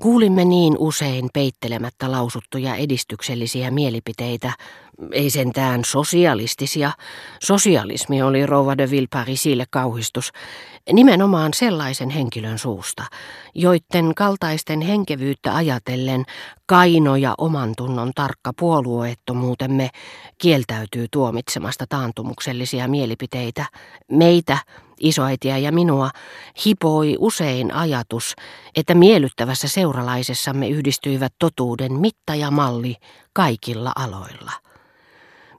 Kuulimme niin usein peittelemättä lausuttuja edistyksellisiä mielipiteitä, ei sentään sosialistisia. Sosialismi oli Rova de Villeparisille kauhistus, nimenomaan sellaisen henkilön suusta, joiden kaltaisten henkevyyttä ajatellen kaino ja oman tunnon tarkka puolueettomuutemme kieltäytyy tuomitsemasta taantumuksellisia mielipiteitä, meitä, isoäitiä ja minua, hipoi usein ajatus, että miellyttävässä seuralaisessamme yhdistyivät totuuden mitta ja malli kaikilla aloilla.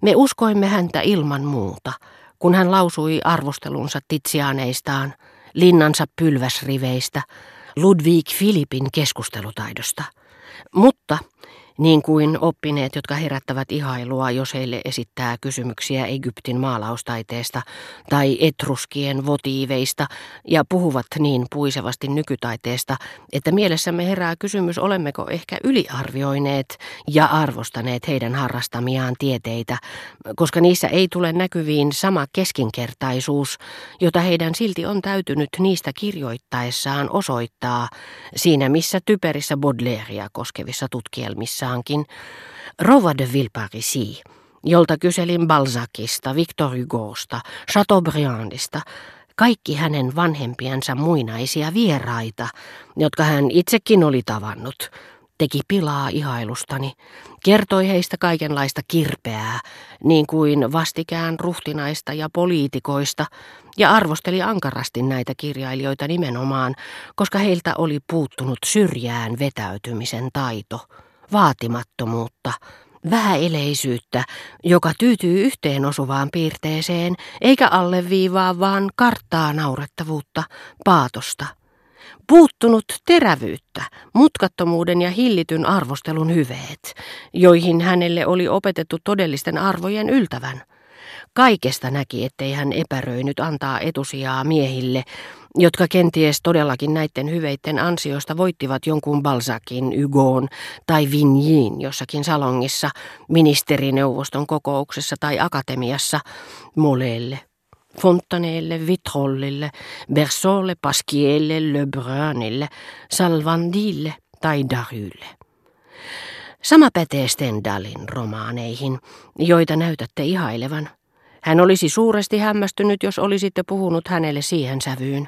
Me uskoimme häntä ilman muuta, kun hän lausui arvostelunsa titsiaaneistaan, linnansa pylväsriveistä, Ludwig Filipin keskustelutaidosta. Mutta niin kuin oppineet, jotka herättävät ihailua, jos heille esittää kysymyksiä Egyptin maalaustaiteesta tai etruskien votiiveista ja puhuvat niin puisevasti nykytaiteesta, että mielessämme herää kysymys, olemmeko ehkä yliarvioineet ja arvostaneet heidän harrastamiaan tieteitä, koska niissä ei tule näkyviin sama keskinkertaisuus, jota heidän silti on täytynyt niistä kirjoittaessaan osoittaa siinä missä typerissä Baudelairea koskevissa tutkielmissa kirjassaankin Rova de Villeparisi, jolta kyselin Balzacista, Victor Hugosta, Chateaubriandista, kaikki hänen vanhempiensa muinaisia vieraita, jotka hän itsekin oli tavannut, teki pilaa ihailustani, kertoi heistä kaikenlaista kirpeää, niin kuin vastikään ruhtinaista ja poliitikoista, ja arvosteli ankarasti näitä kirjailijoita nimenomaan, koska heiltä oli puuttunut syrjään vetäytymisen taito vaatimattomuutta, vähäeleisyyttä, joka tyytyy yhteen osuvaan piirteeseen, eikä alleviivaa vaan karttaa naurettavuutta, paatosta. Puuttunut terävyyttä, mutkattomuuden ja hillityn arvostelun hyveet, joihin hänelle oli opetettu todellisten arvojen yltävän. Kaikesta näki, ettei hän epäröinyt antaa etusijaa miehille, jotka kenties todellakin näiden hyveiden ansiosta voittivat jonkun Balzakin, Hugon tai Vignyin jossakin salongissa, ministerineuvoston kokouksessa tai akatemiassa, Molelle. Fontaneelle, Vitrollille, Bersolle, Pasquielle, Lebrunille, Salvandille tai Darylle. Sama pätee Stendalin romaaneihin, joita näytätte ihailevan. Hän olisi suuresti hämmästynyt, jos olisitte puhunut hänelle siihen sävyyn.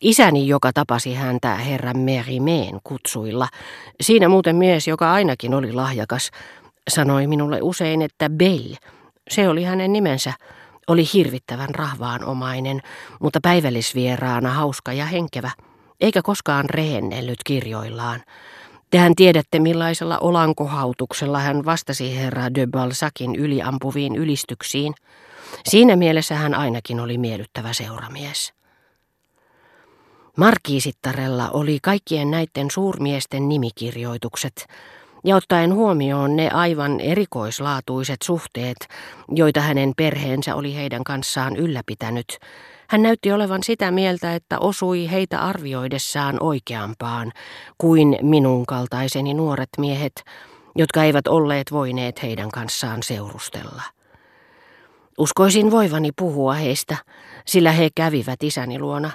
Isäni, joka tapasi häntä herran Merimeen kutsuilla, siinä muuten mies, joka ainakin oli lahjakas, sanoi minulle usein, että Bell, se oli hänen nimensä, oli hirvittävän rahvaanomainen, mutta päivällisvieraana hauska ja henkevä, eikä koskaan rehennellyt kirjoillaan. Tehän tiedätte, millaisella olankohautuksella hän vastasi herra de Balzacin yliampuviin ylistyksiin. Siinä mielessä hän ainakin oli miellyttävä seuramies. Markiisittarella oli kaikkien näiden suurmiesten nimikirjoitukset, ja ottaen huomioon ne aivan erikoislaatuiset suhteet, joita hänen perheensä oli heidän kanssaan ylläpitänyt, hän näytti olevan sitä mieltä, että osui heitä arvioidessaan oikeampaan kuin minun kaltaiseni nuoret miehet, jotka eivät olleet voineet heidän kanssaan seurustella. Uskoisin voivani puhua heistä, sillä he kävivät isäni luona.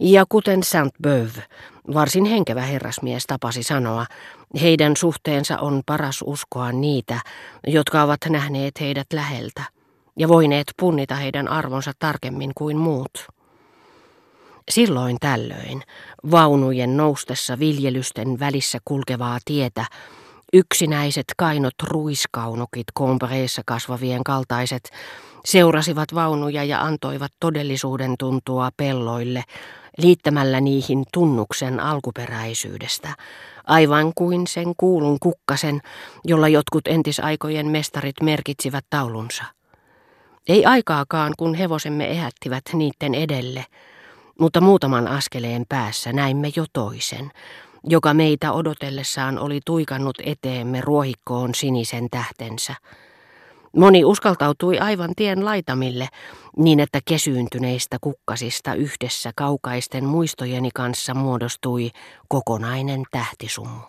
Ja kuten Saint-Beuve, varsin henkevä herrasmies tapasi sanoa, heidän suhteensa on paras uskoa niitä, jotka ovat nähneet heidät läheltä ja voineet punnita heidän arvonsa tarkemmin kuin muut. Silloin tällöin, vaunujen noustessa viljelysten välissä kulkevaa tietä, Yksinäiset kainot ruiskaunukit kompreissa kasvavien kaltaiset seurasivat vaunuja ja antoivat todellisuuden tuntua pelloille, liittämällä niihin tunnuksen alkuperäisyydestä, aivan kuin sen kuulun kukkasen, jolla jotkut entisaikojen mestarit merkitsivät taulunsa. Ei aikaakaan, kun hevosemme ehättivät niiden edelle, mutta muutaman askeleen päässä näimme jo toisen, joka meitä odotellessaan oli tuikannut eteemme ruohikkoon sinisen tähtensä. Moni uskaltautui aivan tien laitamille, niin että kesyyntyneistä kukkasista yhdessä kaukaisten muistojeni kanssa muodostui kokonainen tähtisummu.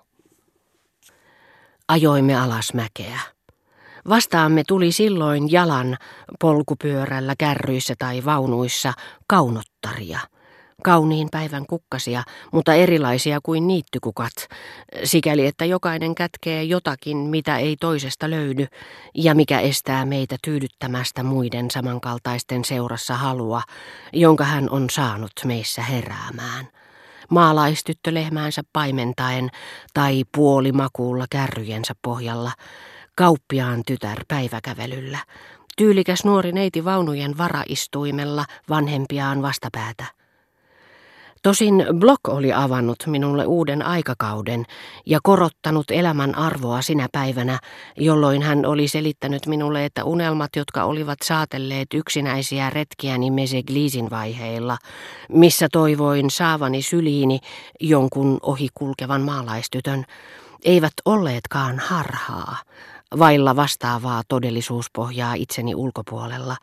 Ajoimme alas mäkeä. Vastaamme tuli silloin jalan polkupyörällä, kärryissä tai vaunuissa kaunottaria – kauniin päivän kukkasia, mutta erilaisia kuin niittykukat, sikäli että jokainen kätkee jotakin, mitä ei toisesta löydy, ja mikä estää meitä tyydyttämästä muiden samankaltaisten seurassa halua, jonka hän on saanut meissä heräämään maalaistyttö lehmäänsä paimentaen tai puolimakuulla kärryjensä pohjalla, kauppiaan tytär päiväkävelyllä, tyylikäs nuori neiti vaunujen varaistuimella vanhempiaan vastapäätä. Tosin Block oli avannut minulle uuden aikakauden ja korottanut elämän arvoa sinä päivänä, jolloin hän oli selittänyt minulle, että unelmat, jotka olivat saatelleet yksinäisiä retkiäni Meseglisin vaiheilla, missä toivoin saavani syliini jonkun ohikulkevan maalaistytön, eivät olleetkaan harhaa, vailla vastaavaa todellisuuspohjaa itseni ulkopuolella,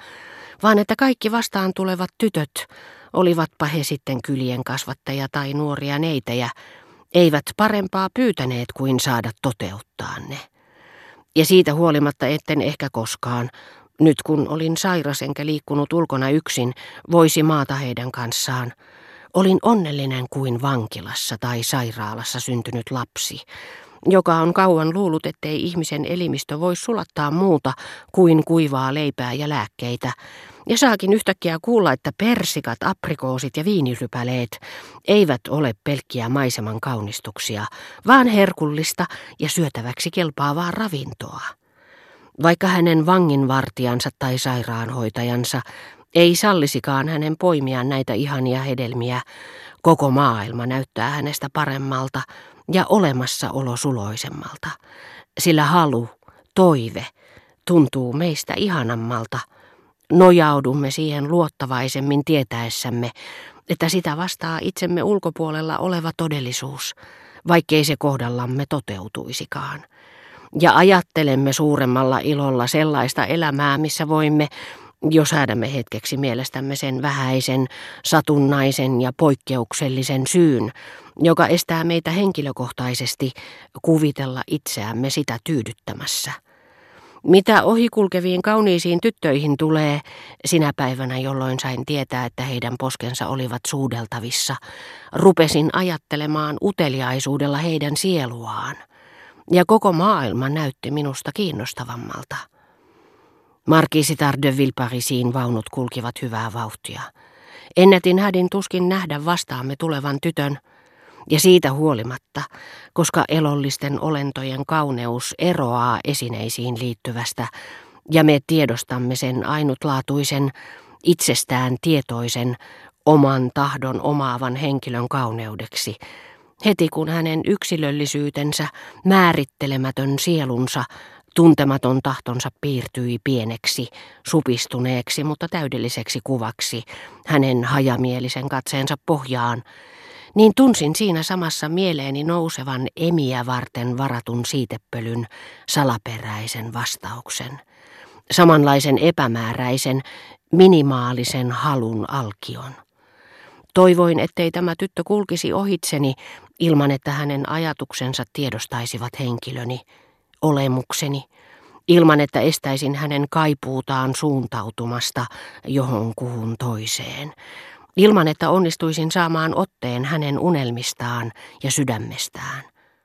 vaan että kaikki vastaan tulevat tytöt, olivatpa he sitten kylien kasvattaja tai nuoria neitejä, eivät parempaa pyytäneet kuin saada toteuttaa ne. Ja siitä huolimatta etten ehkä koskaan, nyt kun olin sairas enkä liikkunut ulkona yksin, voisi maata heidän kanssaan. Olin onnellinen kuin vankilassa tai sairaalassa syntynyt lapsi, joka on kauan luullut, ettei ihmisen elimistö voi sulattaa muuta kuin kuivaa leipää ja lääkkeitä, ja saakin yhtäkkiä kuulla, että persikat, aprikoosit ja viinirypäleet eivät ole pelkkiä maiseman kaunistuksia, vaan herkullista ja syötäväksi kelpaavaa ravintoa. Vaikka hänen vanginvartijansa tai sairaanhoitajansa ei sallisikaan hänen poimia näitä ihania hedelmiä, koko maailma näyttää hänestä paremmalta ja olemassaolo suloisemmalta, sillä halu, toive, tuntuu meistä ihanammalta – Nojaudumme siihen luottavaisemmin tietäessämme, että sitä vastaa itsemme ulkopuolella oleva todellisuus, vaikkei se kohdallamme toteutuisikaan. Ja ajattelemme suuremmalla ilolla sellaista elämää, missä voimme, jos säädämme hetkeksi mielestämme sen vähäisen, satunnaisen ja poikkeuksellisen syyn, joka estää meitä henkilökohtaisesti kuvitella itseämme sitä tyydyttämässä. Mitä ohikulkeviin kauniisiin tyttöihin tulee, sinä päivänä jolloin sain tietää, että heidän poskensa olivat suudeltavissa, rupesin ajattelemaan uteliaisuudella heidän sieluaan, ja koko maailma näytti minusta kiinnostavammalta. Markiisitar de Villeparisiin vaunut kulkivat hyvää vauhtia. Ennätin hädin tuskin nähdä vastaamme tulevan tytön, ja siitä huolimatta, koska elollisten olentojen kauneus eroaa esineisiin liittyvästä, ja me tiedostamme sen ainutlaatuisen, itsestään tietoisen, oman tahdon omaavan henkilön kauneudeksi, heti kun hänen yksilöllisyytensä, määrittelemätön sielunsa, tuntematon tahtonsa piirtyi pieneksi, supistuneeksi, mutta täydelliseksi kuvaksi, hänen hajamielisen katseensa pohjaan, niin tunsin siinä samassa mieleeni nousevan emiä varten varatun siitepölyn salaperäisen vastauksen. Samanlaisen epämääräisen, minimaalisen halun alkion. Toivoin, ettei tämä tyttö kulkisi ohitseni ilman, että hänen ajatuksensa tiedostaisivat henkilöni, olemukseni, ilman, että estäisin hänen kaipuutaan suuntautumasta johonkuhun toiseen, ilman että onnistuisin saamaan otteen hänen unelmistaan ja sydämestään.